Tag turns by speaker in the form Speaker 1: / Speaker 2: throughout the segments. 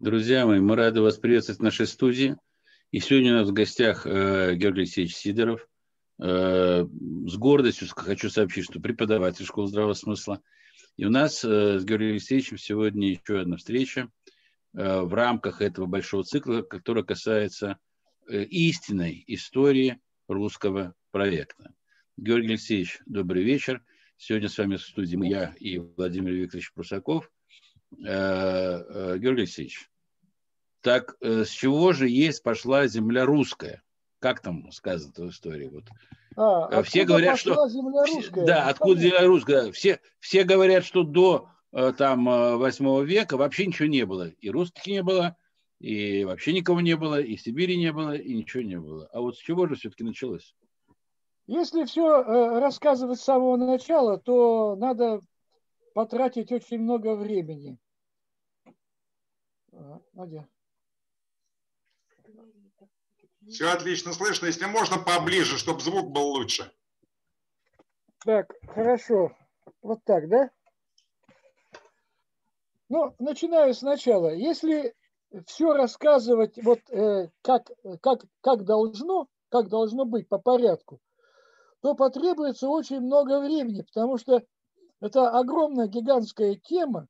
Speaker 1: Друзья мои, мы рады вас приветствовать в нашей студии. И сегодня у нас в гостях э, Георгий Алексеевич Сидоров. Э, с гордостью хочу сообщить, что преподаватель школы здравого смысла. И у нас э, с Георгием Алексеевичем сегодня еще одна встреча э, в рамках этого большого цикла, который касается э, истинной истории русского проекта. Георгий Алексеевич, добрый вечер. Сегодня с вами в студии я и Владимир Викторович Прусаков. Э, э, Георгий Алексеевич, так э, с чего же есть пошла земля русская? Как там сказано в истории? Вот. А, все говорят, что... Земля русская? Да, откуда земля русская? Все, все говорят, что до там 8 века вообще ничего не было. И русских не было, и вообще никого не было, и Сибири не было, и ничего не было. А вот с чего же все-таки началось?
Speaker 2: Если все рассказывать с самого начала, то надо потратить очень много времени.
Speaker 3: Надя. Все отлично слышно. Если можно, поближе, чтобы звук был лучше.
Speaker 2: Так, хорошо. Вот так, да? Ну, начинаю сначала. Если все рассказывать вот э, как, как, как должно, как должно быть по порядку, то потребуется очень много времени, потому что это огромная гигантская тема,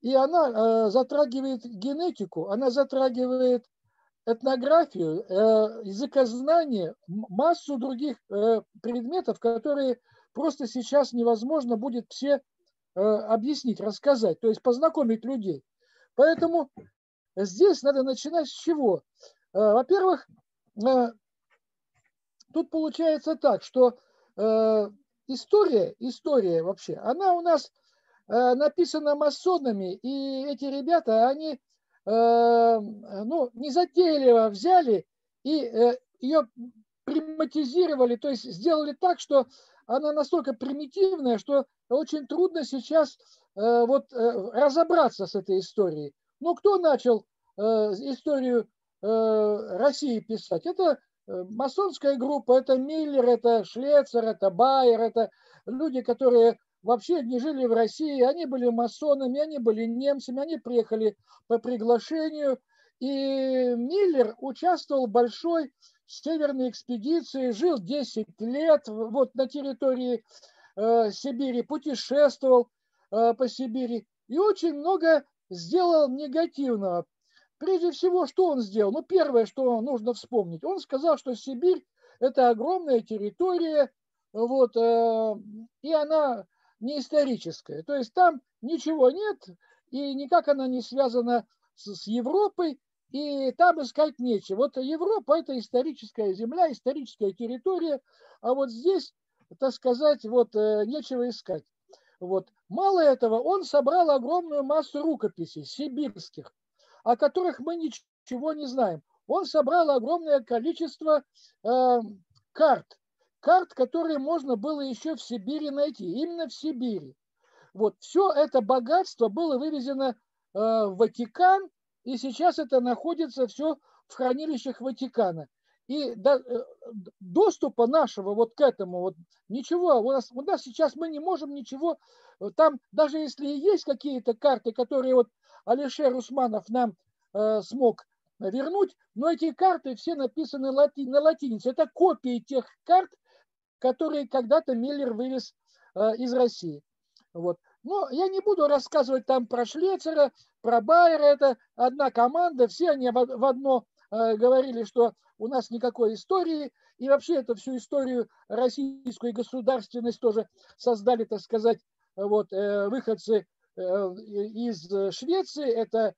Speaker 2: и она э, затрагивает генетику, она затрагивает этнографию, э, языкознание, массу других э, предметов, которые просто сейчас невозможно будет все э, объяснить, рассказать, то есть познакомить людей. Поэтому здесь надо начинать с чего? Э, во-первых, тут получается так, что история, история вообще, она у нас написана масонами, и эти ребята, они ну, незатейливо взяли и э, ее приматизировали, то есть сделали так, что она настолько примитивная, что очень трудно сейчас э, вот э, разобраться с этой историей. Ну, кто начал э, историю э, России писать? Это Э, масонская группа, это Миллер, это Шлецер, это Байер, это люди, которые вообще не жили в России, они были масонами, они были немцами, они приехали по приглашению. И Миллер участвовал в большой северной экспедиции, жил 10 лет вот на территории э, Сибири, путешествовал э, по Сибири и очень много сделал негативного. Прежде всего, что он сделал? Ну, первое, что нужно вспомнить, он сказал, что Сибирь – это огромная территория, вот, э, и она не историческая. То есть там ничего нет, и никак она не связана с, с Европой, и там искать нечего. Вот Европа – это историческая земля, историческая территория, а вот здесь, так сказать, вот э, нечего искать. Вот. Мало этого, он собрал огромную массу рукописей сибирских, о которых мы ничего не знаем. Он собрал огромное количество э, карт, карт, которые можно было еще в Сибири найти, именно в Сибири. Вот все это богатство было вывезено э, в Ватикан, и сейчас это находится все в хранилищах Ватикана. И до, э, доступа нашего вот к этому вот ничего, у нас, у нас сейчас мы не можем ничего, э, там даже если и есть какие-то карты, которые вот Алишер Усманов нам э, смог вернуть, но эти карты все написаны лати, на латинице. Это копии тех карт, которые когда-то Миллер вывез э, из России. Вот. Но я не буду рассказывать там про Шлецера, про Байера, это одна команда, все они в, одно э, говорили, что у нас никакой истории, и вообще эту всю историю российскую государственность тоже создали, так сказать, вот, э, выходцы из Швеции, это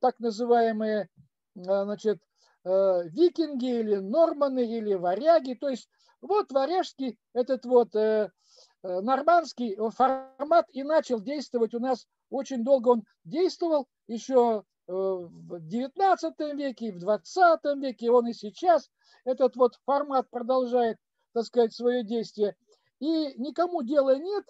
Speaker 2: так называемые значит, викинги или норманы или варяги. То есть вот варяжский этот вот нормандский формат и начал действовать у нас очень долго он действовал еще в 19 веке, в 20 веке, он и сейчас этот вот формат продолжает, так сказать, свое действие. И никому дела нет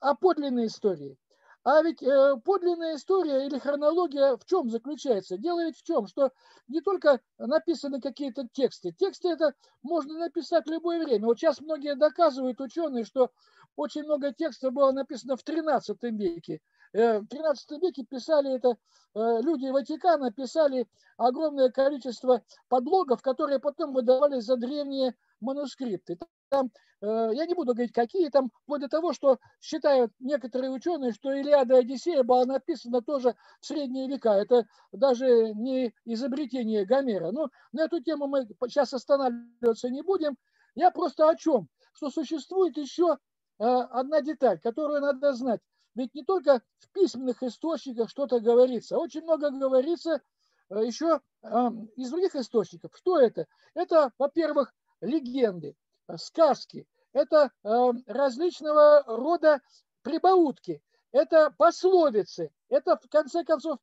Speaker 2: о подлинной истории. А ведь э, подлинная история или хронология в чем заключается? Дело ведь в чем, что не только написаны какие-то тексты. Тексты это можно написать в любое время. Вот сейчас многие доказывают, ученые, что очень много текстов было написано в 13 веке. Э, в 13 веке писали это э, люди Ватикана, писали огромное количество подлогов, которые потом выдавались за древние манускрипты. Там, э, я не буду говорить, какие там, вплоть до того, что считают некоторые ученые, что Илиада и Одиссея была написана тоже в средние века. Это даже не изобретение Гомера. Но на эту тему мы сейчас останавливаться не будем. Я просто о чем? Что существует еще одна деталь, которую надо знать. Ведь не только в письменных источниках что-то говорится, очень много говорится э, еще из других источников. Что это? Это, во-первых, легенды, э, сказки, это различного рода прибаутки, это пословицы, это, в конце концов,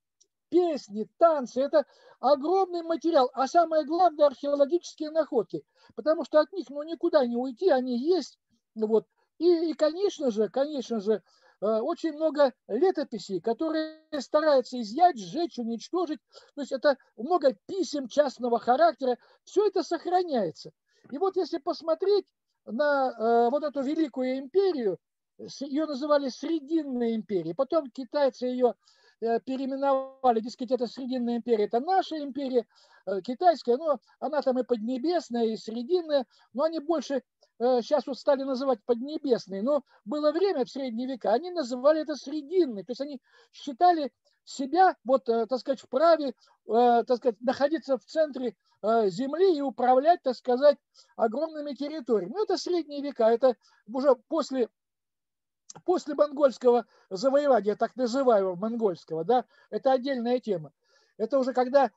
Speaker 2: песни, танцы, это огромный материал, а самое главное археологические находки, потому что от них ну, никуда не уйти, они есть. Вот. И, и, конечно же, конечно же, Э, очень много летописей, которые стараются изъять, сжечь, уничтожить. То есть это много писем частного характера. Все это сохраняется. И вот если посмотреть на э, вот эту великую империю, ее называли Срединной империей, потом китайцы ее э, переименовали, дескать, это Срединная империя, это наша империя, китайская, но она там и поднебесная, и срединная, но они больше сейчас э, вот стали называть поднебесный, но было время в средние века, они называли это срединный, то есть они считали себя, вот, э, так сказать, вправе, э, так сказать, находиться в центре земли и управлять, так сказать, огромными территориями. Ну, это средние века, это уже после после монгольского завоевания, так называемого монгольского, да, это отдельная тема. Это уже когда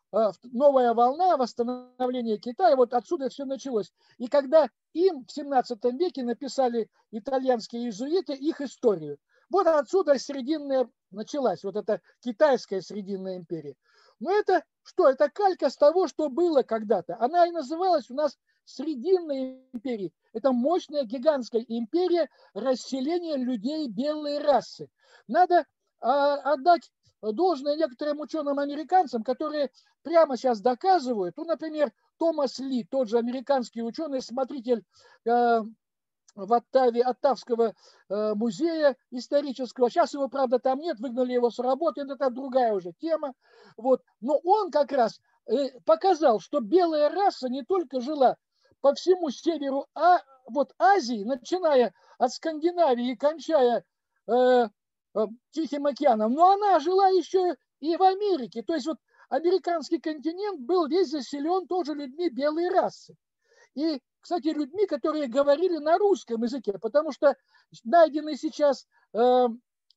Speaker 2: новая волна восстановления Китая, вот отсюда все началось. И когда им в 17 веке написали итальянские иезуиты их историю. Вот отсюда Срединная началась, вот эта китайская Срединная империя. Но это что? Это калька с того, что было когда-то. Она и называлась у нас Срединной империей. Это мощная гигантская империя расселения людей белой расы. Надо а, отдать должное некоторым ученым-американцам, которые прямо сейчас доказывают, ну, например, Томас Ли, тот же американский ученый, смотритель э, в Оттаве Оттавского э, музея исторического. Сейчас его, правда, там нет, выгнали его с работы, это другая уже тема. Вот. Но он как раз э, показал, что белая раса не только жила по всему северу а, вот Азии, начиная от Скандинавии и кончая э, Э, Тихим океаном, но она жила еще и в Америке. То есть вот американский континент был весь заселен тоже людьми белой расы. И, кстати, людьми, которые говорили на русском языке, потому что найдены сейчас э,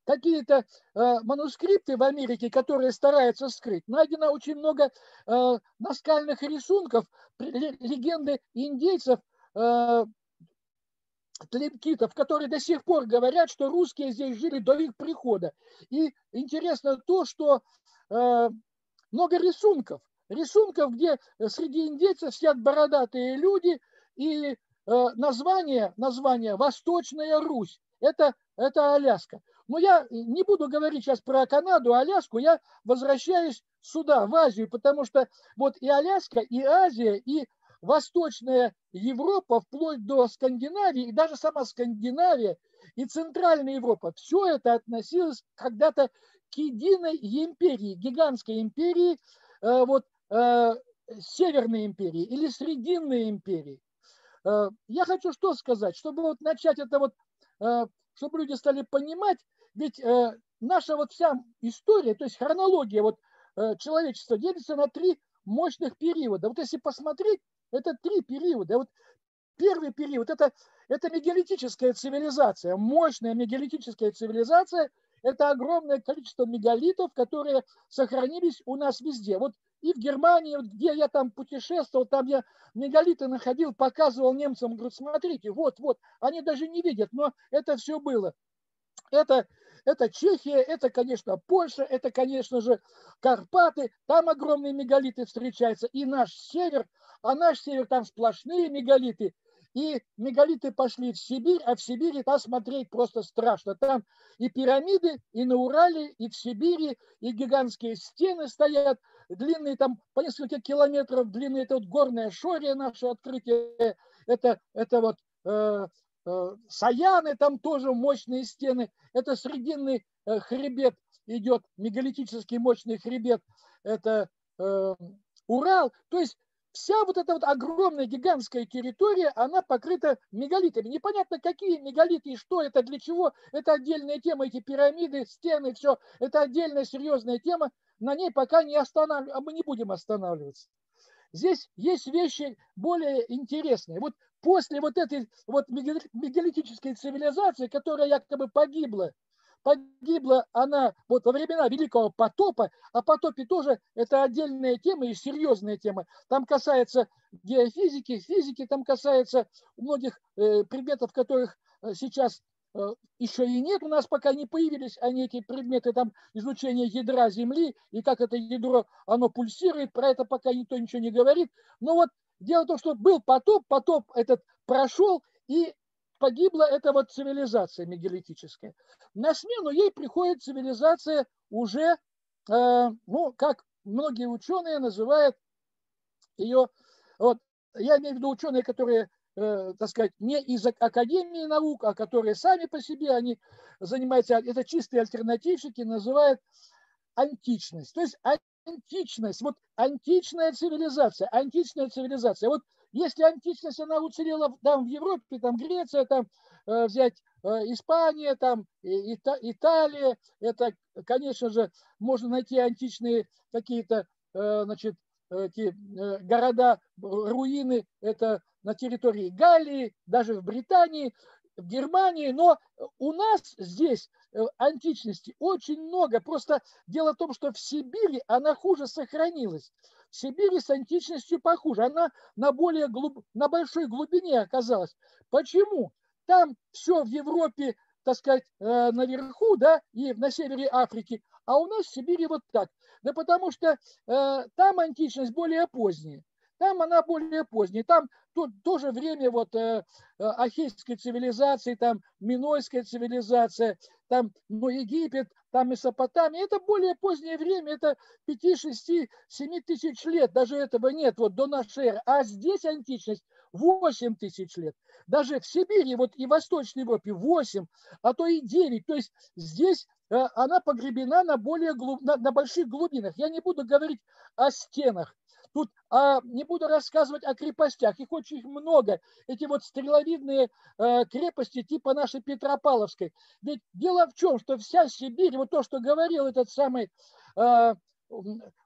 Speaker 2: какие-то э, манускрипты в Америке, которые стараются скрыть. Найдено очень много э, наскальных рисунков, легенды индейцев, э, тлинкитов, которые до сих пор говорят, что русские здесь жили до их прихода. И интересно то, что э, много рисунков. Рисунков, где среди индейцев сидят бородатые люди, и э, название, название «Восточная Русь». Это, это Аляска. Но я не буду говорить сейчас про Канаду, Аляску, я возвращаюсь сюда, в Азию, потому что вот и Аляска, и Азия, и Восточная Европа, вплоть до Скандинавии, и даже сама Скандинавия и Центральная Европа, все это относилось когда-то к единой империи, гигантской империи, э, вот, э, Северной империи или Срединной империи. Э, я хочу что сказать, чтобы вот начать это вот, чтобы люди стали понимать, ведь наша вот вся история, то есть хронология вот человечества делится на три мощных периода. Вот если посмотреть, это три периода. Вот первый период это, это мегалитическая цивилизация, мощная мегалитическая цивилизация. Это огромное количество мегалитов, которые сохранились у нас везде. Вот и в Германии, где я там путешествовал, там я мегалиты находил, показывал немцам, говорю, смотрите, вот, вот, они даже не видят, но это все было. Это это Чехия, это, конечно, Польша, это, конечно же, Карпаты. Там огромные мегалиты встречаются. И наш север, а наш север там сплошные мегалиты. и мегалиты пошли в Сибирь, а в Сибири там смотреть просто страшно. Там и пирамиды, и на Урале, и в Сибири, и гигантские стены стоят, длинные там по несколько километров, длинные, это вот горная шория наше открытие, это, это вот э, э, Саяны, там тоже мощные стены, это срединный э, хребет идет, мегалитический мощный хребет, это э, Урал, то есть вся вот эта вот огромная гигантская территория, она покрыта мегалитами. Непонятно, какие мегалиты и что это, для чего. Это отдельная тема, эти пирамиды, стены, все. Это отдельная серьезная тема. На ней пока не останавливаемся, а мы не будем останавливаться. Здесь есть вещи более интересные. Вот после вот этой вот мегалитической цивилизации, которая якобы погибла Погибла она вот во времена Великого потопа, а потопе тоже это отдельная тема и серьезная тема. Там касается геофизики, физики, там касается многих э, предметов, которых э, сейчас еще и нет, у нас пока не появились они, эти предметы, там изучение ядра Земли и как это ядро, оно пульсирует, про это пока никто ничего не говорит. Но вот дело в том, что был потоп, потоп этот прошел, и погибла эта вот цивилизация мегалитическая. На смену ей приходит цивилизация уже, э, ну, как многие ученые называют ее, вот, я имею в виду ученые, которые, э, так сказать, не из Академии наук, а которые сами по себе, они занимаются, это чистые альтернативщики, называют античность. То есть античность, вот античная цивилизация, античная цивилизация. Вот если античность, она уцелела там в Европе, там Греция, там э, взять э, Испания, там Ита, Италия, это, конечно же, можно найти античные какие-то, э, значит, эти э, города, руины, это на территории Галлии, даже в Британии, в Германии, но у нас здесь э, античности очень много. Просто дело в том, что в Сибири она хуже сохранилась. В Сибири с античностью похуже. Она на, более глуб... на большой глубине оказалась. Почему? Там все в Европе, так сказать, э, наверху, да, и на севере Африки, а у нас в Сибири вот так. Да потому что э, там античность более поздняя. Там она более поздняя. Там то, тоже время вот э, э, ахейской цивилизации, там минойская цивилизация, там ну, Египет, там Месопотамия. Это более позднее время, это 5, 6, 7 тысяч лет. Даже этого нет, вот до нашей эры. А здесь античность 8 тысяч лет. Даже в Сибири, вот и в Восточной Европе 8, а то и 9. То есть здесь э, она погребена на, более глуб... на, на больших глубинах. Я не буду говорить о стенах. Тут а, не буду рассказывать о крепостях, их очень много. Эти вот стреловидные а, крепости типа нашей Петропавловской. Ведь дело в чем, что вся Сибирь, вот то, что говорил этот самый а,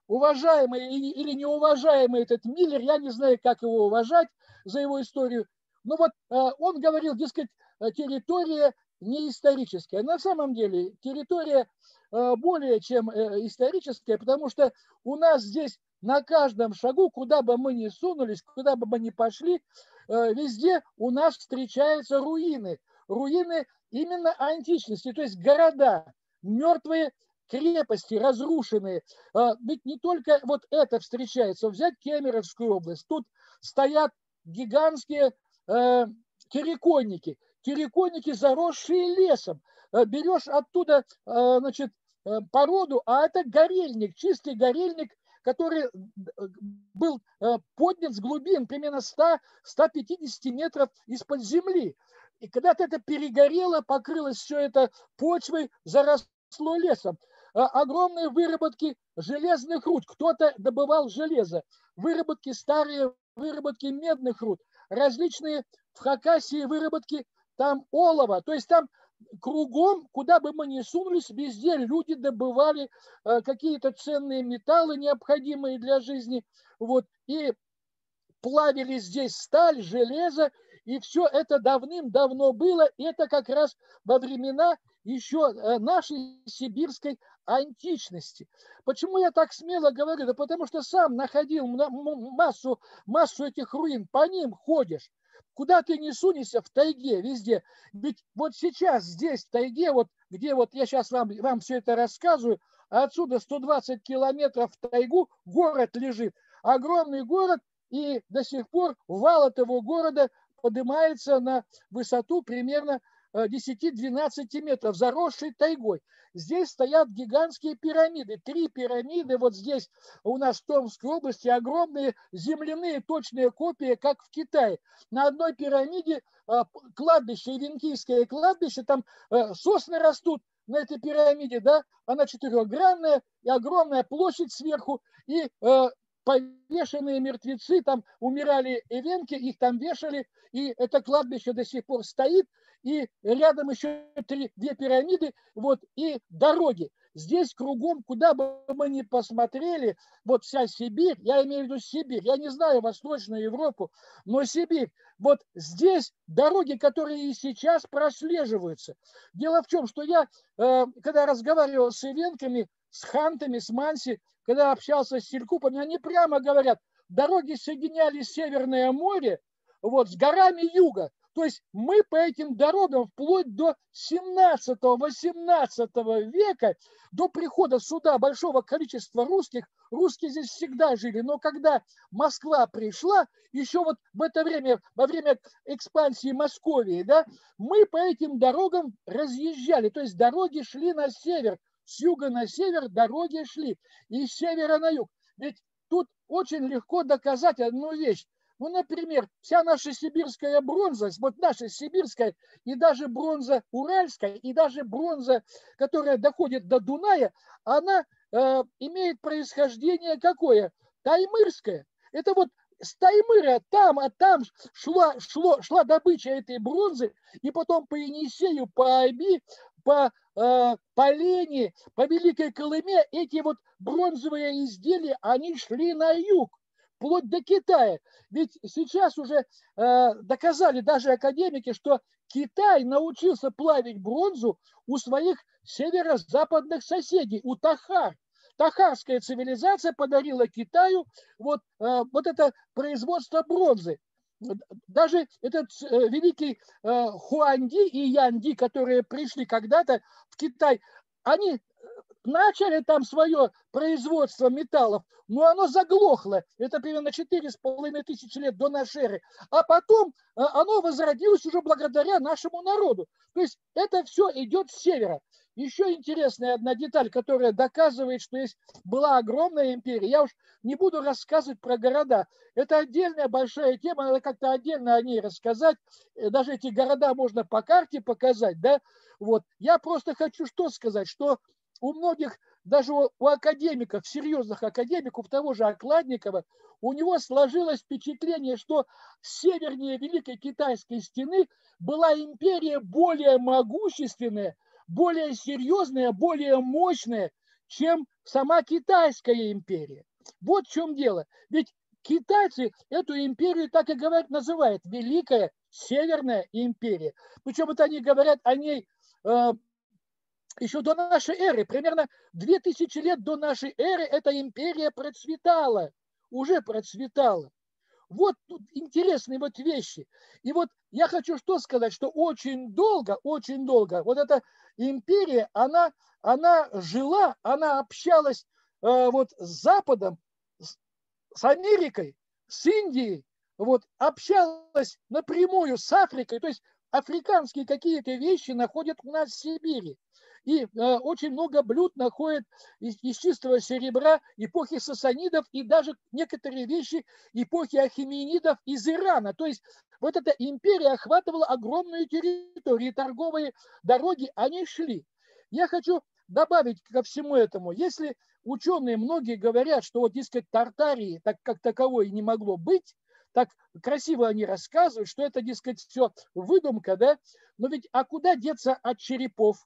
Speaker 2: уважаемый или неуважаемый этот Миллер, я не знаю, как его уважать за его историю, но вот а, он говорил, дескать, территория не историческая. На самом деле территория более чем историческая, потому что у нас здесь на каждом шагу, куда бы мы ни сунулись, куда бы мы ни пошли, э, везде у нас встречаются руины. Руины именно античности, то есть города, мертвые крепости, разрушенные. Э, ведь не только вот это встречается. Взять Кемеровскую область. Тут стоят гигантские э, терриконники. Терриконники, заросшие лесом. Берешь оттуда значит, породу, а это горельник, чистый горельник – который э, был э, поднят с глубин примерно 100-150 метров из-под земли. И когда-то это перегорело, покрылось все это почвой, заросло лесом. А огромные выработки железных руд. Кто-то добывал железо. Выработки старые, выработки медных руд. Различные в Хакасии выработки там олова. То есть там кругом, куда бы мы ни сунулись, везде люди добывали э, какие-то ценные металлы, необходимые для жизни, вот, и плавили здесь сталь, железо, и все это давным-давно было, это как раз во времена еще э, нашей сибирской античности. Почему я так смело говорю? Да потому что сам находил массу, массу этих руин, по ним ходишь. Куда ты не сунешься, в тайге, везде. Ведь вот сейчас здесь, в тайге, вот где вот я сейчас вам, вам все это рассказываю, отсюда 120 километров в тайгу город лежит. Огромный город, и до сих пор вал этого города поднимается на высоту примерно 10-12 метров, заросшей тайгой. Здесь стоят гигантские пирамиды. Три пирамиды вот здесь у нас в Томской области. Огромные земляные точные копии, как в Китае. На одной пирамиде кладбище, Ивенкийское кладбище, там сосны растут на этой пирамиде, да, она четырехгранная и огромная площадь сверху, и э, повешенные мертвецы, там умирали эвенки, их там вешали, и это кладбище до сих пор стоит, и рядом еще три, две пирамиды, вот, и дороги. Здесь кругом, куда бы мы ни посмотрели, вот вся Сибирь, я имею в виду Сибирь, я не знаю Восточную Европу, но Сибирь, вот здесь дороги, которые и сейчас прослеживаются. Дело в чем, что я, э, когда разговаривал с ивенками, с хантами, с манси, когда общался с селькупами, они прямо говорят, дороги соединяли Северное море вот, с горами юга. То есть мы по этим дорогам вплоть до 17-18 века, до прихода сюда большого количества русских, русские здесь всегда жили, но когда Москва пришла, еще вот в это время, во время экспансии Московии, да, мы по этим дорогам разъезжали, то есть дороги шли на север, с юга на север дороги шли, и с севера на юг. Ведь тут очень легко доказать одну вещь. Ну, например, вся наша сибирская бронза, вот наша сибирская, и даже бронза уральская, и даже бронза, которая доходит до Дуная, она э, имеет происхождение какое? Таймырское. Это вот с Таймыра там, а там шла, шло, шла добыча этой бронзы, и потом по Енисею, по Аби, по э, по Лени, по Великой Колыме эти вот бронзовые изделия, они шли на юг вплоть до Китая. Ведь сейчас уже э, доказали даже академики, что Китай научился плавить бронзу у своих северо-западных соседей, у Тахар. Тахарская цивилизация подарила Китаю вот, э, вот это производство бронзы. Даже этот э, великий э, Хуанди и Янди, которые пришли когда-то в Китай, они начали там свое производство металлов, но оно заглохло. Это примерно 4,5 тысячи лет до нашей эры. А потом э, оно возродилось уже благодаря нашему народу. То есть это все идет с севера. Еще интересная одна деталь, которая доказывает, что есть была огромная империя. Я уж не буду рассказывать про города. Это отдельная большая тема, надо как-то отдельно о ней рассказать. Э, даже эти города можно по карте показать. Да? Вот. Я просто хочу что сказать, что у многих, даже у, у академиков, серьезных академиков, того же Окладникова, у него сложилось впечатление, что севернее Великой Китайской стены была империя более могущественная, более серьезная, более мощная, чем сама Китайская империя. Вот в чем дело. Ведь китайцы эту империю так и говорят, называют Великая Северная империя. Причем это они говорят о ней э, еще до нашей эры, примерно 2000 лет до нашей эры, эта империя процветала, уже процветала. Вот тут интересные вот вещи. И вот я хочу что сказать, что очень долго, очень долго вот империя, она, она жила, она общалась э, вот с Западом, с, с Америкой, с Индией, вот общалась напрямую с Африкой, то есть африканские какие-то вещи находят у нас в Сибири. И э, очень много блюд находят из, из чистого серебра эпохи сасанидов и даже некоторые вещи эпохи ахименидов из Ирана. То есть вот эта империя охватывала огромную территорию, торговые дороги, они шли. Я хочу добавить ко всему этому, если ученые многие говорят, что вот, дескать, Тартарии так как таковой не могло быть, так красиво они рассказывают, что это, дескать, все выдумка, да, но ведь а куда деться от черепов,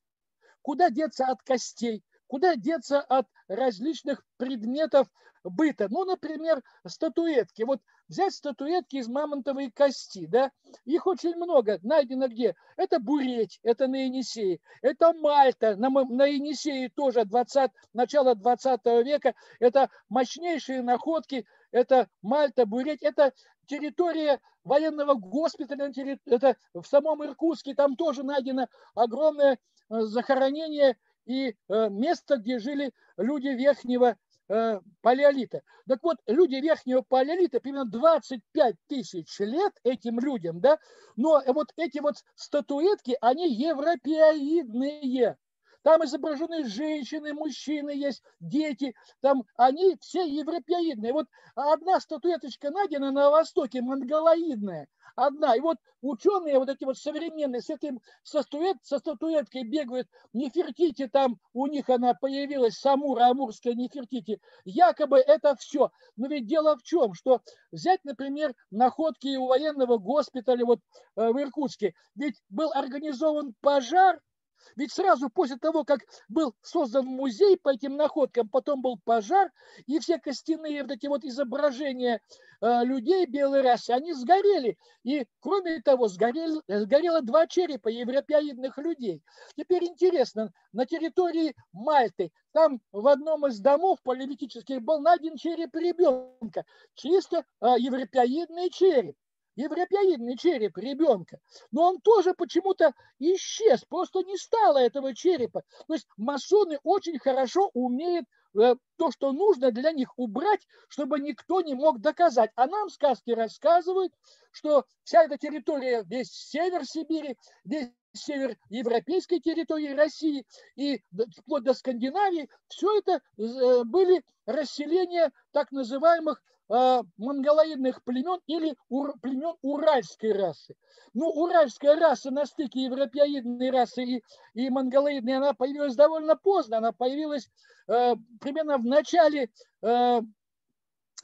Speaker 2: Куда деться от костей? Куда деться от различных предметов быта? Ну, например, статуэтки. Вот взять статуэтки из мамонтовой кости, да, их очень много, найдено где? Это Буреть, это на Енисее, это Мальта, на, на Енисее тоже 20, начало 20 века, это мощнейшие находки, это Мальта, Буреть, это территория военного госпиталя, это в самом Иркутске, там тоже найдено огромное Э, захоронение и э, место, где жили люди Верхнего э, палеолита. Так вот, люди верхнего палеолита, примерно 25 тысяч лет этим людям, да, но вот эти вот статуэтки, они европеоидные. Там изображены женщины, мужчины есть, дети. Там они все европеоидные. Вот одна статуэточка найдена на Востоке, монголоидная. Одна. И вот ученые, вот эти вот современные, с этим со, статуэт, со статуэткой бегают. Нефертити там, у них она появилась, Самура, Амурская Нефертити. Якобы это все. Но ведь дело в чем, что взять, например, находки у военного госпиталя вот э, в Иркутске. Ведь был организован пожар, ведь сразу после того, как был создан музей по этим находкам, потом был пожар, и все костяные вот эти вот изображения э, людей белой расы, они сгорели. И кроме того, сгорели, сгорело два черепа европеоидных людей. Теперь интересно, на территории Мальты, там в одном из домов политических был найден череп ребенка, чисто э, европеоидный череп европеоидный череп ребенка, но он тоже почему-то исчез, просто не стало этого черепа. То есть масоны очень хорошо умеют э, то, что нужно для них убрать, чтобы никто не мог доказать. А нам сказки рассказывают, что вся эта территория, весь север Сибири, весь север европейской территории России и вплоть до Скандинавии, все это э, были расселения так называемых монголоидных племен или ур, племен уральской расы. Ну, уральская раса на стыке европеоидной расы и, и монголоидной, она появилась довольно поздно. Она появилась э, примерно в начале э,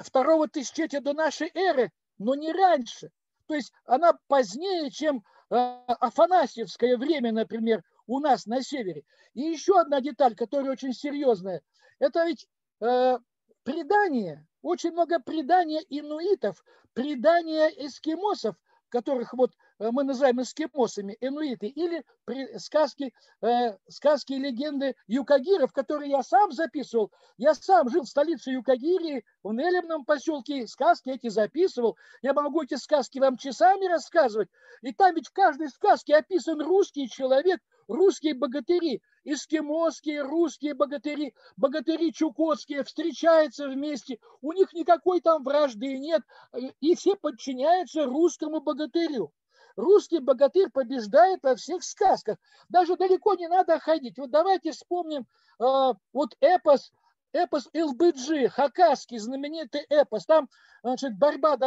Speaker 2: второго тысячелетия до нашей эры, но не раньше. То есть она позднее, чем э, Афанасьевское время, например, у нас на севере. И еще одна деталь, которая очень серьезная. Это ведь э, предание, очень много предания инуитов, предания эскимосов, которых вот э, мы называем эскимосами, инуиты, или сказки, э, сказки и легенды юкагиров, которые я сам записывал. Я сам жил в столице Юкагирии, в Нелемном поселке, сказки эти записывал. Я могу эти сказки вам часами рассказывать. И там ведь в каждой сказке описан русский человек, русские богатыри эскимосские, русские богатыри, богатыри чукотские встречаются вместе, у них никакой там вражды нет, и все подчиняются русскому богатырю. Русский богатырь побеждает во всех сказках. Даже далеко не надо ходить. Вот давайте вспомним э, вот эпос эпос ЛБГ, хакасский знаменитый эпос, там значит, борьба,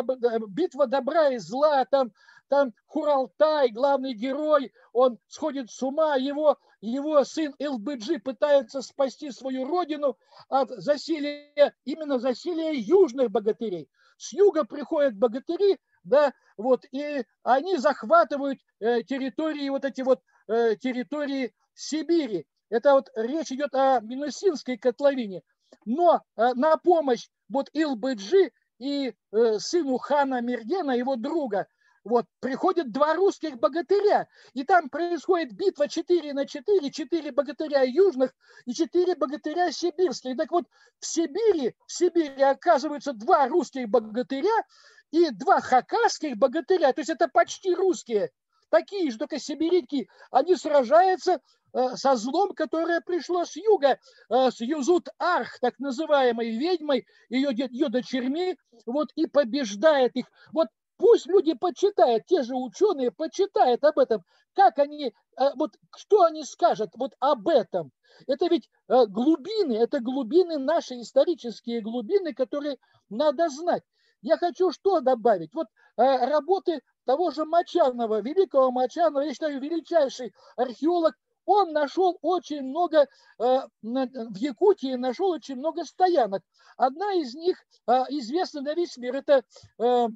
Speaker 2: битва добра и зла, там, там Хуралтай, главный герой, он сходит с ума, его, его сын ЛБГ пытается спасти свою родину от засилия, именно засилия южных богатырей. С юга приходят богатыри, да, вот, и они захватывают э, территории, вот эти вот э, территории Сибири. Это вот речь идет о Минусинской котловине. Но э, на помощь вот Илбыджи и э, сыну хана Мергена, его друга, вот, приходят два русских богатыря, и там происходит битва 4 на 4, 4 богатыря южных и 4 богатыря сибирских. Так вот, в Сибири, в Сибири оказываются два русских богатыря и два хакасских богатыря, то есть это почти русские, такие же, только сибиряки, они сражаются Э, со злом, которое пришло с юга, э, с Юзут-Арх, так называемой ведьмой, ее, ее дочерьми, вот и побеждает их. Вот пусть люди почитают, те же ученые почитают об этом, как они, э, вот что они скажут вот об этом. Это ведь глубины, это глубины, наши исторические глубины, которые надо знать. Я хочу что добавить? Вот работы того же Мачанова, великого Мачанова, я считаю, величайший археолог он нашел очень много, э, в Якутии нашел очень много стоянок. Одна из них э, известна на весь мир. Это э,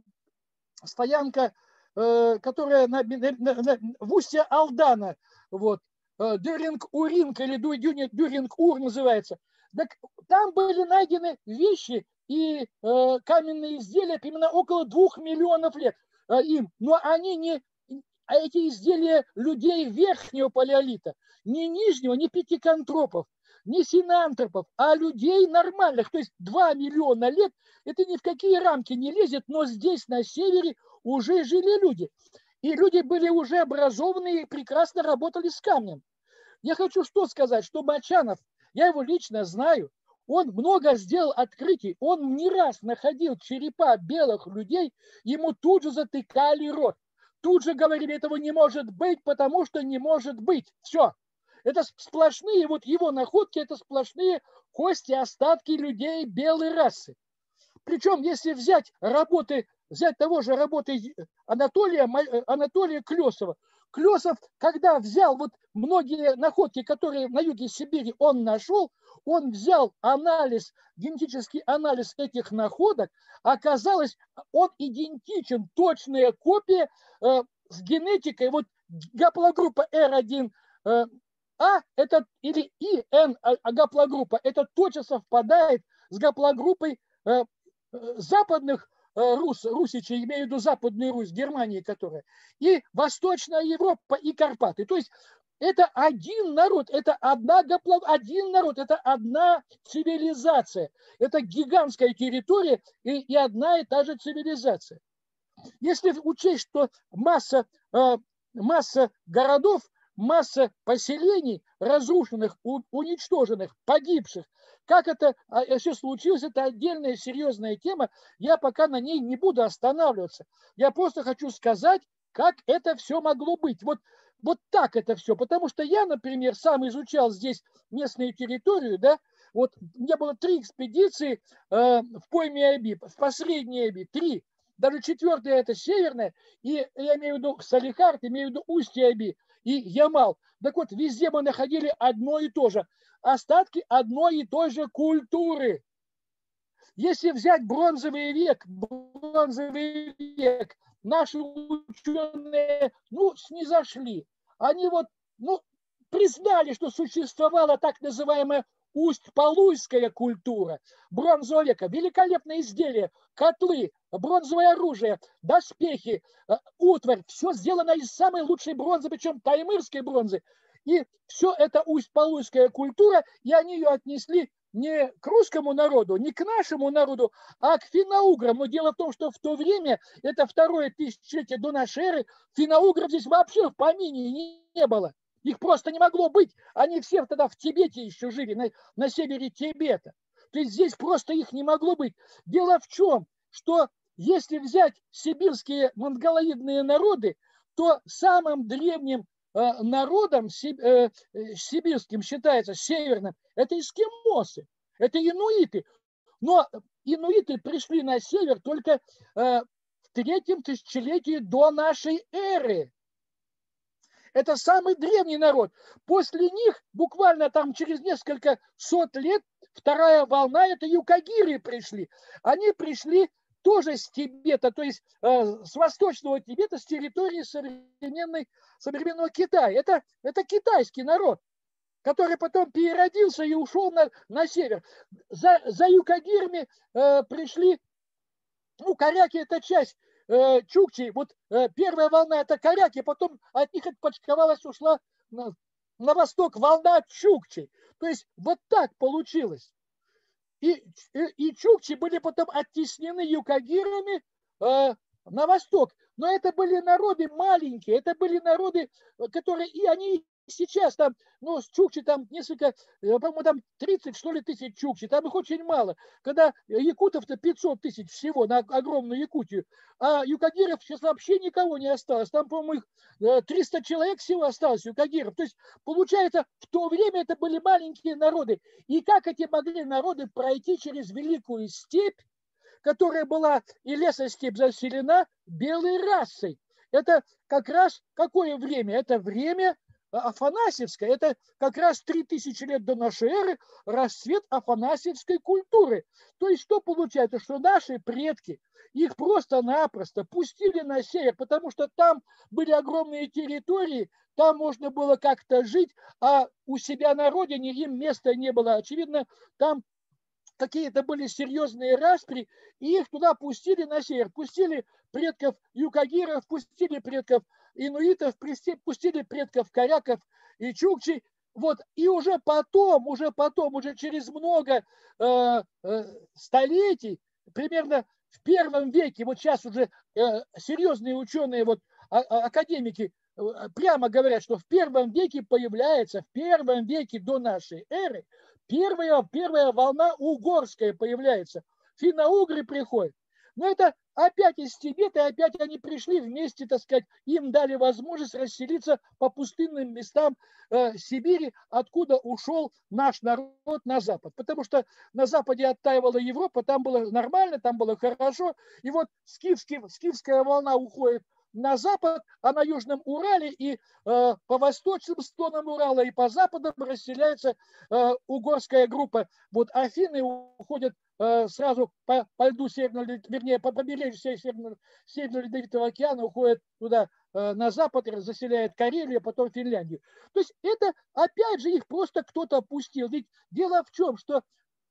Speaker 2: стоянка, которая на, на, на, в устье Алдана. Вот. Дюринг-Уринг или Дюринг-Ур называется. Так там были найдены вещи и каменные изделия примерно около двух миллионов лет им. Но они не а эти изделия людей верхнего палеолита, не нижнего, не пятиконтропов, не синантропов, а людей нормальных. То есть 2 миллиона лет, это ни в какие рамки не лезет, но здесь, на севере, уже жили люди. И люди были уже образованные и прекрасно работали с камнем. Я хочу что сказать, что Мачанов, я его лично знаю, он много сделал открытий, он не раз находил черепа белых людей, ему тут же затыкали рот. Тут же говорили, этого не может быть, потому что не может быть. Все. Это сплошные, вот его находки, это сплошные кости, остатки людей белой расы. Причем, если взять работы, взять того же работы Анатолия, Анатолия Клесова, Клесов, когда взял вот многие находки, которые на юге Сибири он нашел, он взял анализ, генетический анализ этих находок, оказалось, он идентичен, точная копия э, с генетикой, вот гаплогруппа R1, э, А это, или ИН а, а гаплогруппа, это точно совпадает с гаплогруппой э, э западных Э, Рус, Русичи, имею в виду Западную Русь, Германии, которая, и Восточная Европа, и Карпаты. То есть это один народ, это одна один народ, это одна цивилизация. Это гигантская территория и, и одна и та же цивилизация. Если учесть, что масса, э, масса городов, масса поселений разрушенных, уничтоженных, погибших, как это а, все случилось, это отдельная серьезная тема. Я пока на ней не буду останавливаться. Я просто хочу сказать, как это все могло быть. Вот, вот так это все. Потому что я, например, сам изучал здесь местную территорию, да, вот у меня было три экспедиции э, в пойме Аби, в последней Аби, три. Даже четвертая это северная, и я имею в виду Салихард, имею в виду устье Аби и Ямал. Так вот, везде мы находили одно и то же остатки одной и той же культуры. Если взять бронзовый век, бронзовый век, наши ученые, ну, снизошли. Они вот, ну, признали, что существовала так называемая Усть-Полуйская культура бронзового века. Великолепные изделия, котлы, бронзовое оружие, доспехи, э, утварь. Все сделано из самой лучшей бронзы, причем таймырской бронзы. И все это усть-полуйская культура, и они ее отнесли не к русскому народу, не к нашему народу, а к финно-уграм. Но дело в том, что в то время, это второе тысячелетие до нашей эры, финно-угров здесь вообще в помине не, не было. Их просто не могло быть. Они все тогда в Тибете еще жили, на, на севере Тибета. То есть здесь просто их не могло быть. Дело в чем, что если взять сибирские монголоидные народы, то самым древним Э, народом э, сибирским считается северным, это эскимосы, это инуиты. Но инуиты пришли на север только э, в третьем тысячелетии до нашей эры. Это самый древний народ. После них, буквально там через несколько сот лет, вторая волна, это юкагиры пришли. Они пришли тоже с Тибета, то есть э, с восточного Тибета, с территории современной, современного Китая. Это, это китайский народ, который потом переродился и ушел на, на север. За, за юкагирами э, пришли, ну, коряки это часть э, чукчи. Вот э, первая волна это коряки, потом от них отпочковалась, ушла на, на восток волна чукчей. То есть вот так получилось. И, и, и чукчи были потом оттеснены юкагирами э, на восток. Но это были народы маленькие, это были народы, которые, и они сейчас там, ну, с Чукчи там несколько, э, по-моему, там 30, что ли, тысяч Чукчи, там их очень мало. Когда якутов-то 500 тысяч всего на огромную Якутию, а юкагиров сейчас вообще никого не осталось. Там, по-моему, их 300 э, человек всего осталось, юкагиров. То есть, получается, в то время это были маленькие народы. И как эти могли народы пройти через Великую степь, которая была и лесостепь заселена белой расой? Это как раз какое время? Это время Афанасьевская, это как раз 3000 лет до нашей эры расцвет афанасьевской культуры. То есть что получается, что наши предки их просто-напросто пустили на север, потому что там были огромные территории, там можно было как-то жить, а у себя на родине им места не было. Очевидно, там какие-то были серьезные распри, и их туда пустили на север. Пустили предков юкагиров, пустили предков инуитов, пустили предков коряков и чукчей. Вот, и уже потом, уже потом, уже через много э, э, столетий, примерно в первом веке, вот сейчас уже э, серьезные ученые, вот а, а, академики э, прямо говорят, что в первом веке появляется, в первом веке до нашей эры первая, первая волна угорская появляется. Финно-угры приходят. Но это опять из Тибета, опять они пришли вместе, так сказать, им дали возможность расселиться по пустынным местам э, Сибири, откуда ушел наш народ на Запад. Потому что на Западе оттаивала Европа, там было нормально, там было хорошо. И вот скифский, скифская волна уходит на запад, а на Южном Урале и э, по восточным склонам Урала и по западам расселяется э, угорская группа. Вот Афины уходят сразу по, по льду Северного, вернее, по побережью Северного, Северного Ледовитого океана уходят туда э, на запад, заселяет Карелию, а потом Финляндию. То есть это, опять же, их просто кто-то опустил. Ведь дело в чем, что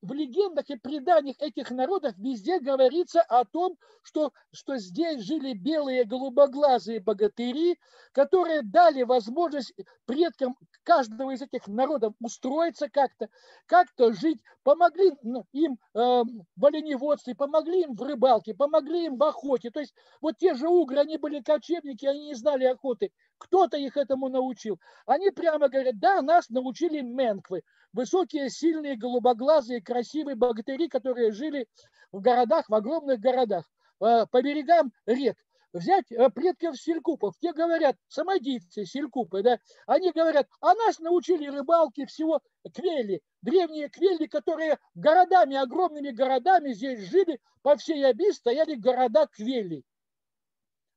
Speaker 2: в легендах и преданиях этих народов везде говорится о том, что, что здесь жили белые голубоглазые богатыри, которые дали возможность предкам каждого из этих народов устроиться как-то, как-то жить, помогли им э, в оленеводстве, помогли им в рыбалке, помогли им в охоте. То есть вот те же угры, они были кочевники, они не знали охоты. Кто-то их этому научил. Они прямо говорят, да, нас научили менквы. Высокие, сильные, голубоглазые, красивые богатыри, которые жили в городах, в огромных городах, э, по берегам рек. Взять э, предков селькупов, те говорят, самодийцы, селькупы, да, они говорят, а нас научили рыбалки всего квели, древние квели, которые городами, огромными городами здесь жили, по всей Аби стояли города квели.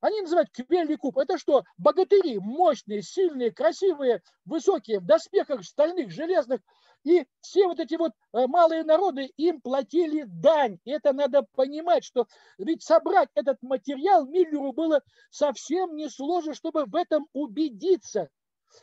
Speaker 2: Они называют Квеликуп. Это что? Богатыри, мощные, сильные, красивые, высокие, в доспехах стальных, железных. И все вот эти вот э, малые народы им платили дань. И это надо понимать, что ведь собрать этот материал Миллеру было совсем несложно, чтобы в этом убедиться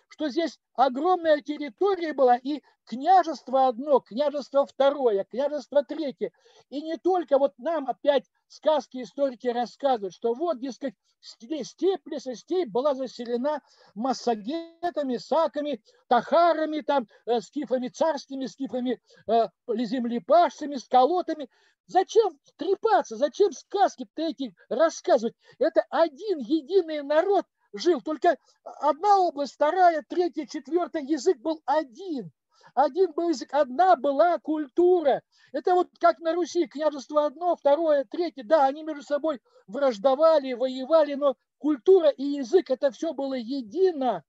Speaker 2: что здесь огромная территория была, и княжество одно, княжество второе, княжество третье. И не только вот нам опять сказки историки рассказывают, что вот, дескать, степь, лесостепь была заселена массагетами, саками, тахарами, там, э, скифами царскими, скифами э, землепашцами, сколотами. Зачем трепаться, зачем сказки-то эти рассказывать? Это один единый народ – жил. Только одна область, вторая, третья, четвертая, язык был один. Один был язык, одна была культура. Это вот как на Руси, княжество одно, второе, третье. Да, они между собой враждовали, воевали, но культура и язык, это все было едино.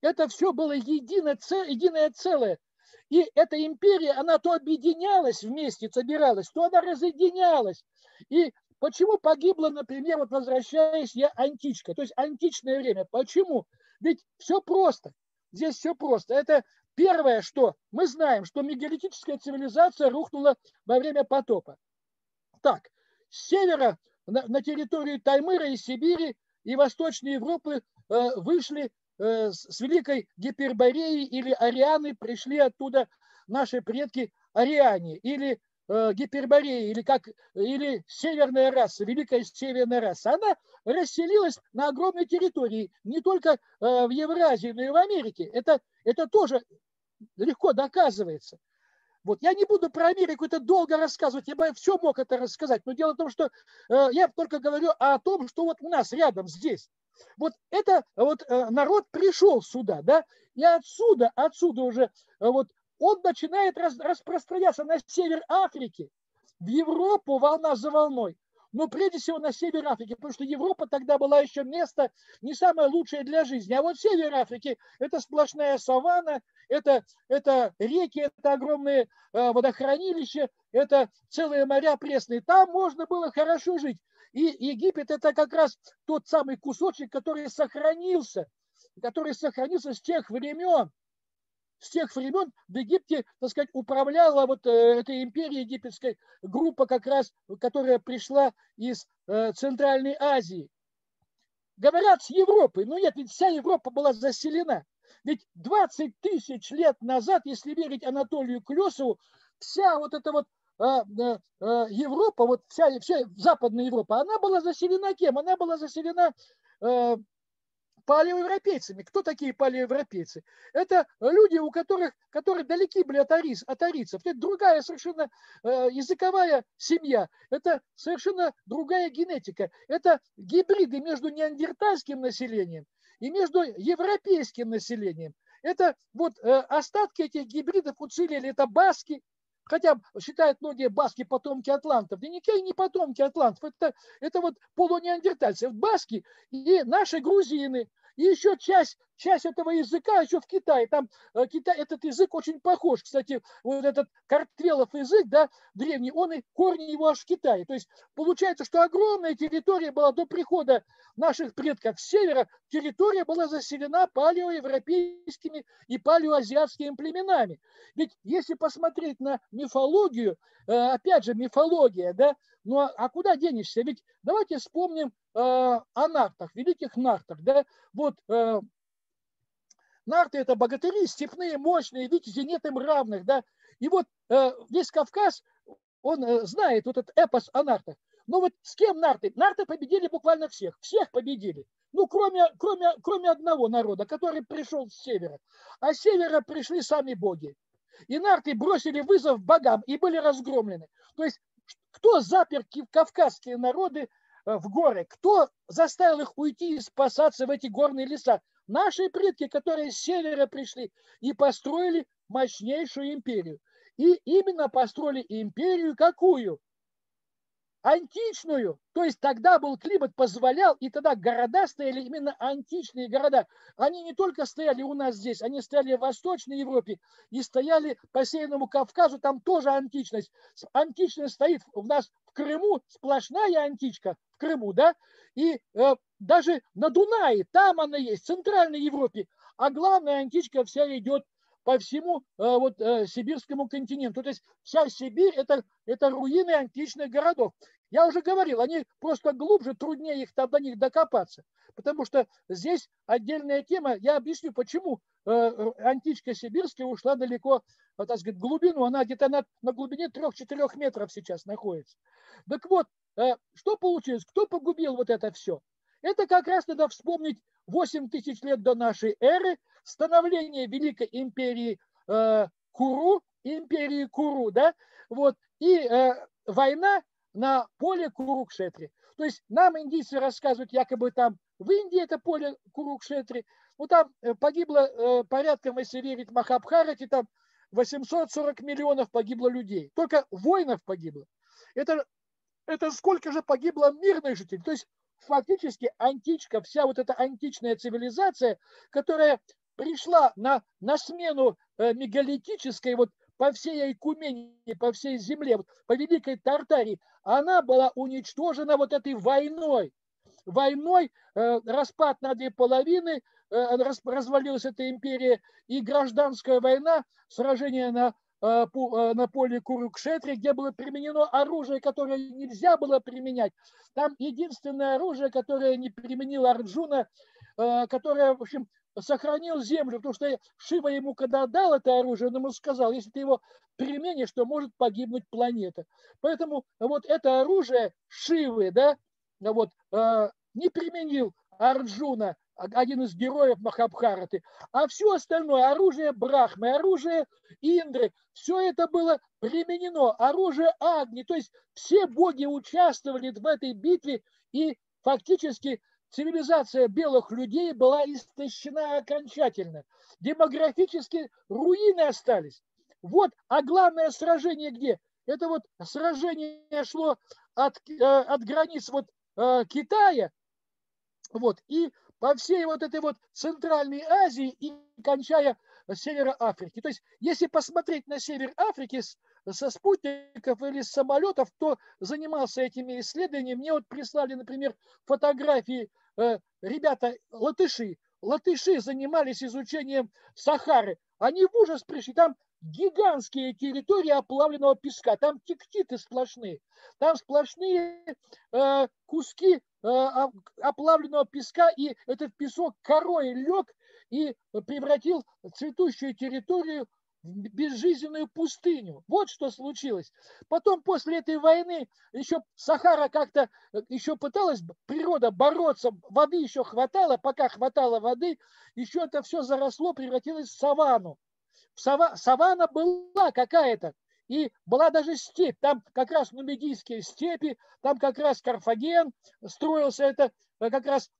Speaker 2: Это все было едино, единое целое. И эта империя, она то объединялась вместе, собиралась, то она разъединялась. И Почему погибла, например, вот возвращаясь я, античка, то есть античное время? Почему? Ведь все просто. Здесь все просто. Это первое, что мы знаем, что мегалитическая цивилизация рухнула во время потопа. Так, с севера на, на территорию Таймыра и Сибири и Восточной Европы э, вышли э, с, Великой Гипербореи или Арианы, пришли оттуда наши предки Ариане или э, Гипербореи или как или северная раса, великая северная раса, она расселилась на огромной территории, не только э, в Евразии, но и в Америке. Это, это тоже легко доказывается. Вот. Я не буду про Америку это долго рассказывать, я бы все мог это рассказать, но дело в том, что э, я только говорю о том, что вот у нас рядом здесь. Вот это вот э, народ пришел сюда, да, и отсюда, отсюда уже э, вот он начинает распространяться на север Африки, в Европу волна за волной. Но прежде всего на север Африки, потому что Европа тогда была еще место не самое лучшее для жизни. А вот север Африки – это сплошная саванна, это, это реки, это огромные э, водохранилища, это целые моря пресные. Там можно было хорошо жить. И Египет – это как раз тот самый кусочек, который сохранился, который сохранился с тех времен, с тех времен в Египте, так сказать, управляла вот э, этой империей египетской группа как раз, которая пришла из э, Центральной Азии. Говорят, с Европы. Но нет, ведь вся Европа была заселена. Ведь 20 тысяч лет назад, если верить Анатолию Клесову, вся вот эта вот э, Европа, вот вся, вся Западная Европа, она была заселена кем? Она была заселена палеоевропейцами. Кто такие палеоевропейцы? Это люди, у которых, которые далеки были от, арис, от арийцев. Это другая совершенно э, языковая семья. Это совершенно другая генетика. Это гибриды между неандертальским населением и между европейским населением. это вот э, остатки этих гибридов уцелели, это баски, хотя считают многие баски потомки атлантов. Да никакие не потомки атлантов, это, это вот полунеандертальцы. Баски и наши грузины, и еще часть, часть этого языка еще в Китае. Там э, Китай, этот язык очень похож. Кстати, вот этот картвелов язык, да, древний, он и корни его аж в Китае. То есть получается, что огромная территория была до прихода наших предков с севера. Территория была заселена палеоевропейскими и палеоазиатскими племенами. Ведь если посмотреть на мифологию, э, опять же, мифология, да, ну а, а куда денешься? Ведь давайте вспомним э, о нартах, великих нартах. Да? Вот э, нарты – это богатыри, степные, мощные, видите, нет им равных. Да? И вот э, весь Кавказ, он э, знает вот этот эпос о нартах. Но вот с кем нарты? Нарты победили буквально всех. Всех победили. Ну, кроме, кроме, кроме одного народа, который пришел с севера. А с севера пришли сами боги. И нарты бросили вызов богам и были разгромлены. То есть кто запер кавказские народы э, в горы? Кто заставил их уйти и спасаться в эти горные леса? Наши предки, которые с севера пришли и построили мощнейшую империю. И именно построили империю какую? Античную, то есть тогда был климат позволял, и тогда города стояли именно античные города. Они не только стояли у нас здесь, они стояли в Восточной Европе и стояли по Северному Кавказу, там тоже античность. Античность стоит у нас в Крыму, сплошная античка в Крыму, да, и э, даже на Дунае, там она есть, в Центральной Европе. А главная античка вся идет по всему э, вот, э, сибирскому континенту. То есть вся Сибирь это, это руины античных городов. Я уже говорил, они просто глубже, труднее их до них докопаться. Потому что здесь отдельная тема. Я объясню, почему э, античка сибирская ушла далеко, так сказать, глубину. Она где-то на, на глубине 3-4 метров сейчас находится. Так вот, что получилось? Кто погубил вот это все? Это как раз надо вспомнить 8 тысяч лет до нашей эры, становление Великой империи э, Куру, империи Куру, да, вот, и э, война на поле Курукшетри. То есть нам индийцы рассказывают, якобы там в Индии это поле Курукшетри, ну там э, погибло э, порядком, если верить Махабхарате, там 840 миллионов погибло людей. Только воинов погибло. Это, это сколько же погибло мирных жителей? То есть фактически античка, вся вот эта античная цивилизация, которая пришла на, на смену э, мегалитической вот по всей Айкумении, по всей земле, вот, по Великой Тартарии, она была уничтожена вот этой войной. Войной э, распад на две половины, э, раз, развалилась эта империя, и гражданская война, сражение на на поле Курукшетри, где было применено оружие, которое нельзя было применять. Там единственное оружие, которое не применил Арджуна, э, которое, в общем, сохранил землю, потому что Шива ему когда дал это оружие, он ему сказал, если ты его применишь, то может погибнуть планета. Поэтому вот это оружие Шивы, да, вот, не применил Арджуна, один из героев Махабхараты, а все остальное, оружие Брахмы, оружие Индры, все это было применено, оружие Агни, то есть все боги участвовали в этой битве, и фактически цивилизация белых людей была истощена окончательно. Демографически руины остались. Вот, а главное сражение где? Это вот сражение шло от, э, от границ вот, э, Китая, вот, и по всей вот этой вот Центральной Азии и кончая Севера Африки. То есть, если посмотреть на Север Африки со спутников или с самолетов, кто занимался этими исследованиями, мне вот прислали, например, фотографии э, ребята латыши. Латыши занимались изучением Сахары. Они в ужас пришли. Там гигантские территории оплавленного песка. Там тектиты сплошные. Там сплошные э, куски э, оплавленного песка. И этот песок корой лег и превратил цветущую территорию в безжизненную пустыню. Вот что случилось. Потом после этой войны еще Сахара как-то э, еще пыталась природа бороться, воды еще хватало, пока хватало воды, еще это все заросло, превратилось в саванну. Сава, саванна была какая-то, и была даже степь, там как раз нумидийские степи, там как раз Карфаген строился, это э, как раз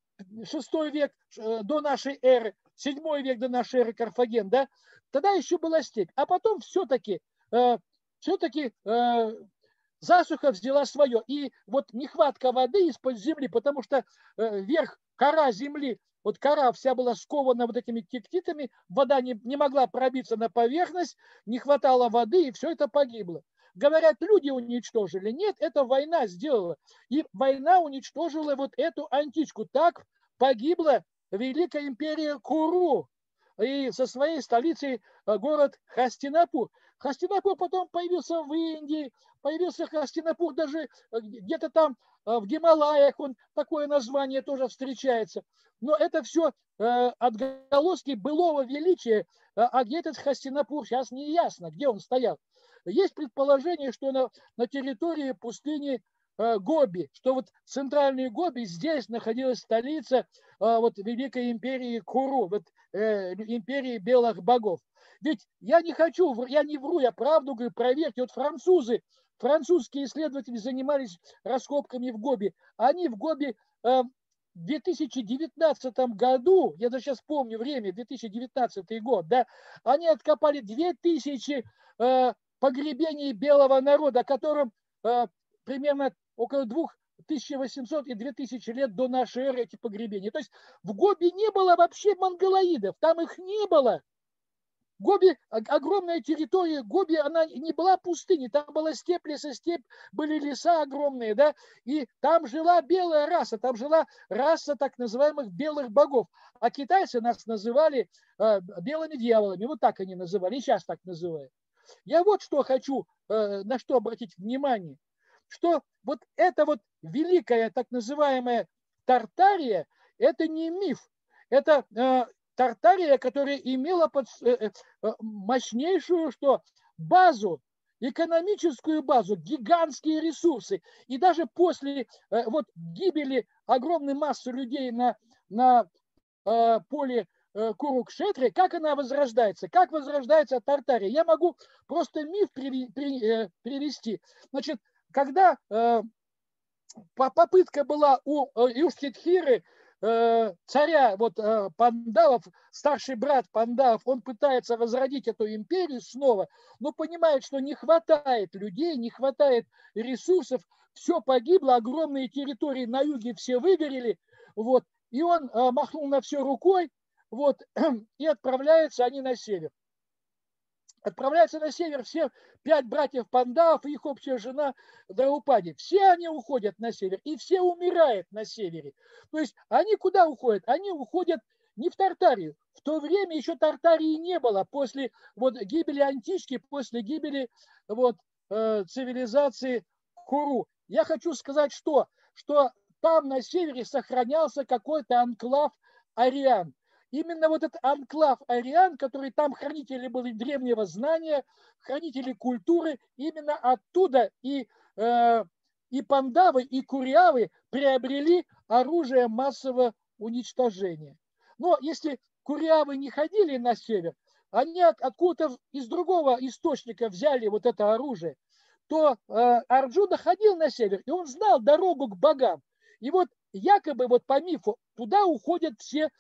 Speaker 2: шестой век э, до нашей эры, седьмой век до нашей эры Карфаген, да, тогда еще была степь. А потом все-таки, э, все-таки засуха взяла свое. И вот нехватка воды из-под земли, потому что э, верх, кора земли, вот кора вся была скована вот этими тектитами, вода не, не могла пробиться на поверхность, не хватало воды, и все это погибло. Говорят, люди уничтожили. Нет, это война сделала. И война уничтожила вот эту античку. Так погибла Великая империя Куру и со своей столицей э, город Хастинапур. Хастинапур потом появился в Индии, появился Хастинапур даже э, где-то там э, в Гималаях, он такое название тоже встречается. Но это все отголоски былого величия, а где этот Хастинапур, сейчас не ясно, где он стоял. Есть предположение, что на, на территории пустыни Гоби, что вот центральный Гоби, здесь находилась столица вот Великой империи Куру, вот империи белых богов. Ведь я не хочу, я не вру, я правду говорю, проверьте. Вот французы, французские исследователи занимались раскопками в Гоби. Они в Гоби э, в 2019 году, я даже сейчас помню время, 2019 год, да, они откопали 2000 э, погребений белого народа, которым э, примерно около двух 1800 и 2000 лет до нашей эры эти погребения. То есть в Гоби не было вообще монголоидов, там их не было. Гоби, огромная территория Гоби, она не была пустыней, там была степь, лесостепь, были леса огромные, да, и там жила белая раса, там жила раса так называемых белых богов. А китайцы нас называли э, белыми дьяволами, вот так они называли, и сейчас так называют. Я вот что хочу, э, на что обратить внимание, что вот это вот великая так называемая Тартария, это не миф, это э, Тартария, которая имела под, э, э, э, мощнейшую что, базу, экономическую базу, гигантские ресурсы. И даже после вот, гибели огромной массы людей на, на э, поле э, Курукшетре, как она возрождается? Как возрождается Тартария? Я могу просто миф при, при, э, привести. Значит, когда э, попытка была у э, Юштхитхиры Э, царя вот Пандавов, старший брат Пандавов, он пытается возродить эту империю снова, но понимает, что не хватает людей, не хватает ресурсов, все погибло, огромные территории на юге все выгорели, вот, и он махнул на все рукой, вот, и отправляются они на север. Отправляются на север все пять братьев Пандавов и их общая жена Драупади. Все они уходят на север, и все умирают на севере. То есть они куда уходят? Они уходят не в Тартарию. В то время еще Тартарии не было. После вот, гибели Антички, после гибели вот, э, цивилизации Куру. Я хочу сказать, что, что там на севере сохранялся какой-то анклав ариан именно вот этот анклав Ариан, который там хранители были древнего знания, хранители культуры, именно оттуда и, э, и пандавы, и курявы приобрели оружие массового уничтожения. Но если курявы не ходили на север, они от, откуда-то из другого источника взяли вот это оружие, то э, Арджуна ходил на север, и он знал дорогу к богам. И вот якобы вот по мифу туда уходят все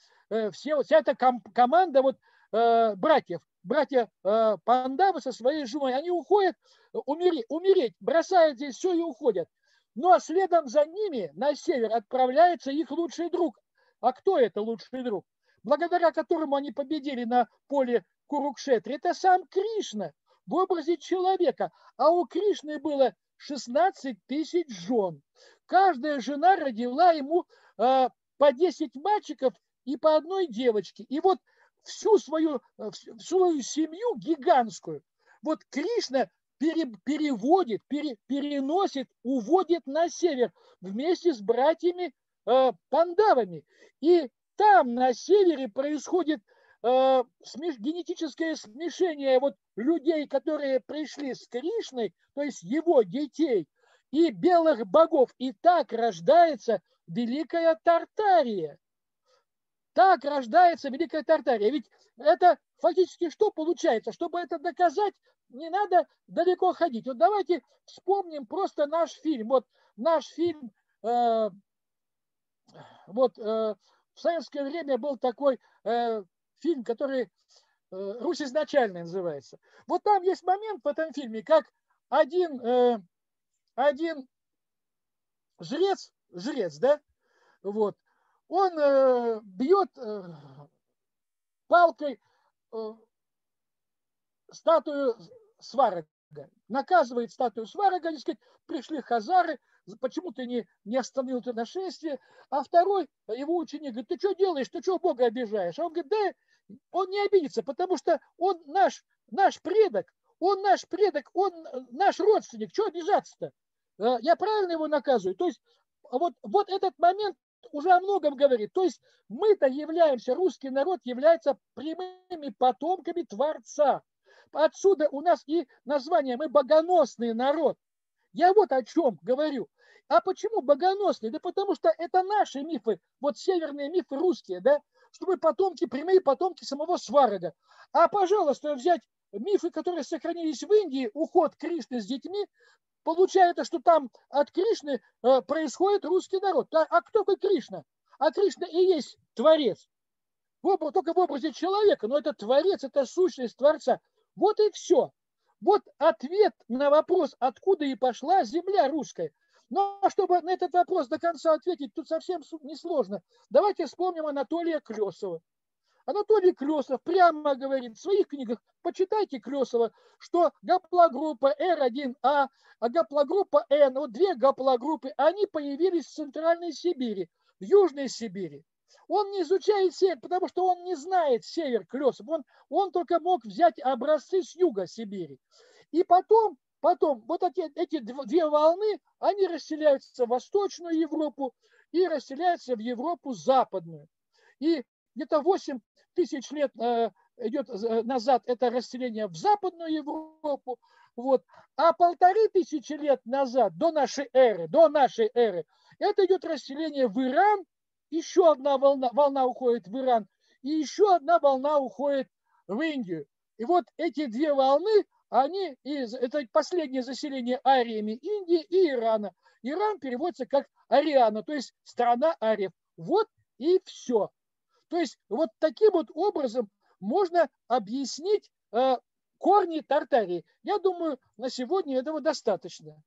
Speaker 2: все, вся эта ком, команда вот, э, братьев, братья э, Пандавы со своей женой, они уходят умереть, умереть, бросают здесь все и уходят. Ну а следом за ними на север отправляется их лучший друг. А кто это лучший друг? Благодаря которому они победили на поле Курукшетри. Это сам Кришна в образе человека. А у Кришны было 16 тысяч жен. Каждая жена родила ему э, по 10 мальчиков и по одной девочке. И вот всю свою, э, свою семью гигантскую, вот Кришна пере, переводит, пере, переносит, уводит на север вместе с братьями э, пандавами. И там на севере происходит э, генетическое смешение вот людей, которые пришли с Кришной, то есть его детей, и белых богов. И так рождается Великая Тартария. Так рождается Великая Тартария. Ведь это фактически что получается? Чтобы это доказать, не надо далеко ходить. Вот давайте вспомним просто наш фильм. Вот наш фильм э, вот в советское время был такой фильм, который Русь изначально называется. Вот там есть момент в этом фильме, как один, один жрец, жрец, да, вот, он э, бьет э, палкой э, статую Сварога, наказывает статую Сварога, они сказать, пришли хазары, почему ты не, не остановил это нашествие, а второй, его ученик, говорит, ты что делаешь, ты что Бога обижаешь? А он говорит, да, он не обидится, потому что он наш, наш предок, он наш предок, он наш родственник, что обижаться-то? Э, я правильно его наказываю? То есть вот, вот этот момент уже о многом говорит. То есть мы-то являемся, русский народ является прямыми потомками Творца. Отсюда у нас и название, мы богоносный народ. Я вот о чем говорю. А почему богоносный? Да потому что это наши мифы, вот северные мифы русские, да, что мы потомки, прямые потомки самого Сварога. А, пожалуйста, взять мифы, которые сохранились в Индии, уход Кришны с детьми, Получается, что там от Кришны э, происходит русский народ. А кто такой Кришна? А Кришна и есть Творец. Только в образе человека, но это Творец, это сущность Творца. Вот и все. Вот ответ на вопрос, откуда и пошла земля русская. Но чтобы на этот вопрос до конца ответить, тут совсем несложно. Давайте вспомним Анатолия Клесова. Анатолий Клесов прямо говорит в своих книгах, почитайте Клесова, что гаплогруппа R1А, а гаплогруппа N, вот две гаплогруппы, они появились в Центральной Сибири, в Южной Сибири. Он не изучает север, потому что он не знает север Клесов. Он, он только мог взять образцы с юга Сибири. И потом, потом вот эти, эти две волны, они расселяются в Восточную Европу и расселяются в Европу Западную. И где-то 8 тысяч лет э, идет э, назад это расселение в Западную Европу, вот. А полторы тысячи лет назад, до нашей эры, до нашей эры, это идет расселение в Иран, еще одна волна, волна уходит в Иран, и еще одна волна уходит в Индию. И вот эти две волны, они, из, это последнее заселение ариями Индии и Ирана. Иран переводится как Ариана, то есть страна ариев. Вот и все. То есть вот таким вот образом можно объяснить э, корни Тартарии. Я думаю, на сегодня этого достаточно.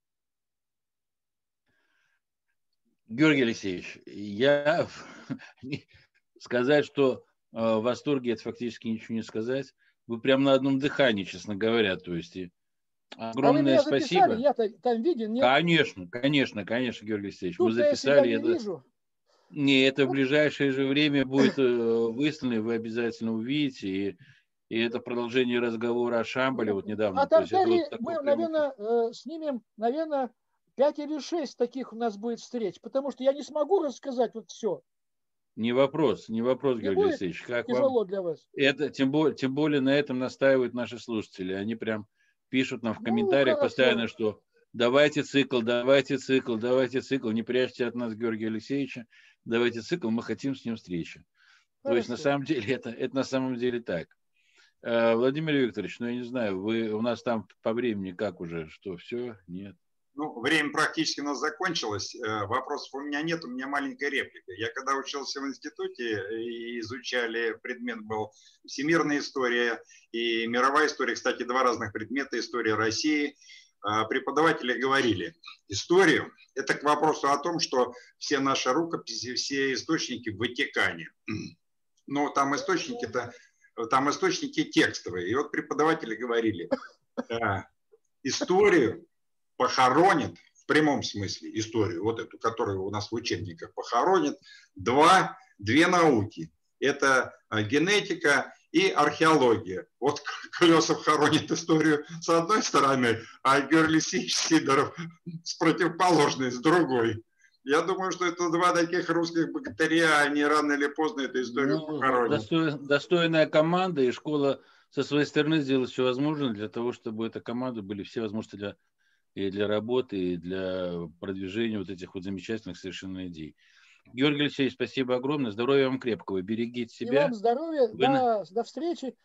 Speaker 1: Георгий Алексеевич, я сказать, что э, в восторге, это фактически ничего не сказать. Вы прямо на одном дыхании, честно говоря. То есть огромное а вы меня спасибо.
Speaker 2: Я там виден,
Speaker 1: нет? Конечно, конечно, конечно, Георгий Алексеевич. Тут вы записали я это. Вижу. Не, это в ближайшее же время будет э, выставлено, вы обязательно увидите. И, и это продолжение разговора о Шамбале вот недавно.
Speaker 2: А Тартарии вот мы, наверное, э, снимем, наверное, 5 или 6 таких у нас будет встреч, потому что я не смогу рассказать вот все.
Speaker 1: Не вопрос, не вопрос, не Георгий Алексеевич. Как
Speaker 2: тяжело вам? для вас.
Speaker 1: Это, тем, более, тем более на этом настаивают наши слушатели. Они прям пишут нам в ну, комментариях ну, постоянно, что давайте цикл, давайте цикл, давайте цикл. Не прячьте от нас Георгия Алексеевича давайте цикл, мы хотим с ним встречи. Хорошо. То есть на самом деле это, это на самом деле так. Э, Владимир Викторович, ну я не знаю, вы у нас там по времени как уже, что все, нет?
Speaker 3: Ну, время практически у нас закончилось. Э, вопросов у меня нет, у меня маленькая реплика. Я когда учился в институте и изучали, предмет был всемирная история и мировая история, кстати, два разных предмета, история России – преподаватели говорили, историю – это к вопросу о том, что все наши рукописи, все источники в Ватикане. Но там источники-то, там источники текстовые. И вот преподаватели говорили, историю похоронит, в прямом смысле историю, вот эту, которую у нас в учебниках похоронит, два, две науки. Это а, генетика и археология. Вот Колесов хоронит историю с одной стороны, а Герлисич Сидоров с противоположной, с другой. Я думаю, что это два таких русских богатыря, они рано или поздно эту историю ну, похоронят.
Speaker 1: Достой, достойная команда, и школа со своей стороны сделает все возможное для того, чтобы эта команда были все возможности для, и для работы, и для продвижения вот этих вот замечательных совершенно идей. Георгий Алексеевич, спасибо огромное. Здоровья вам крепкого. Берегите себя.
Speaker 2: И вам здоровья. Вы до, на... до встречи.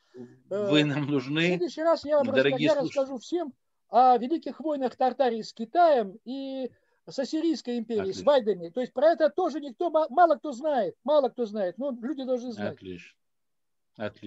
Speaker 1: Вы нам нужны. В
Speaker 2: следующий раз я вам расскажу, я расскажу всем о великих войнах Тартарии с Китаем и с Ассирийской империей, Отлично. с Вайдами. То есть про это тоже никто, мало кто знает, мало кто знает, но люди должны знать.
Speaker 1: Отлично. Отлично.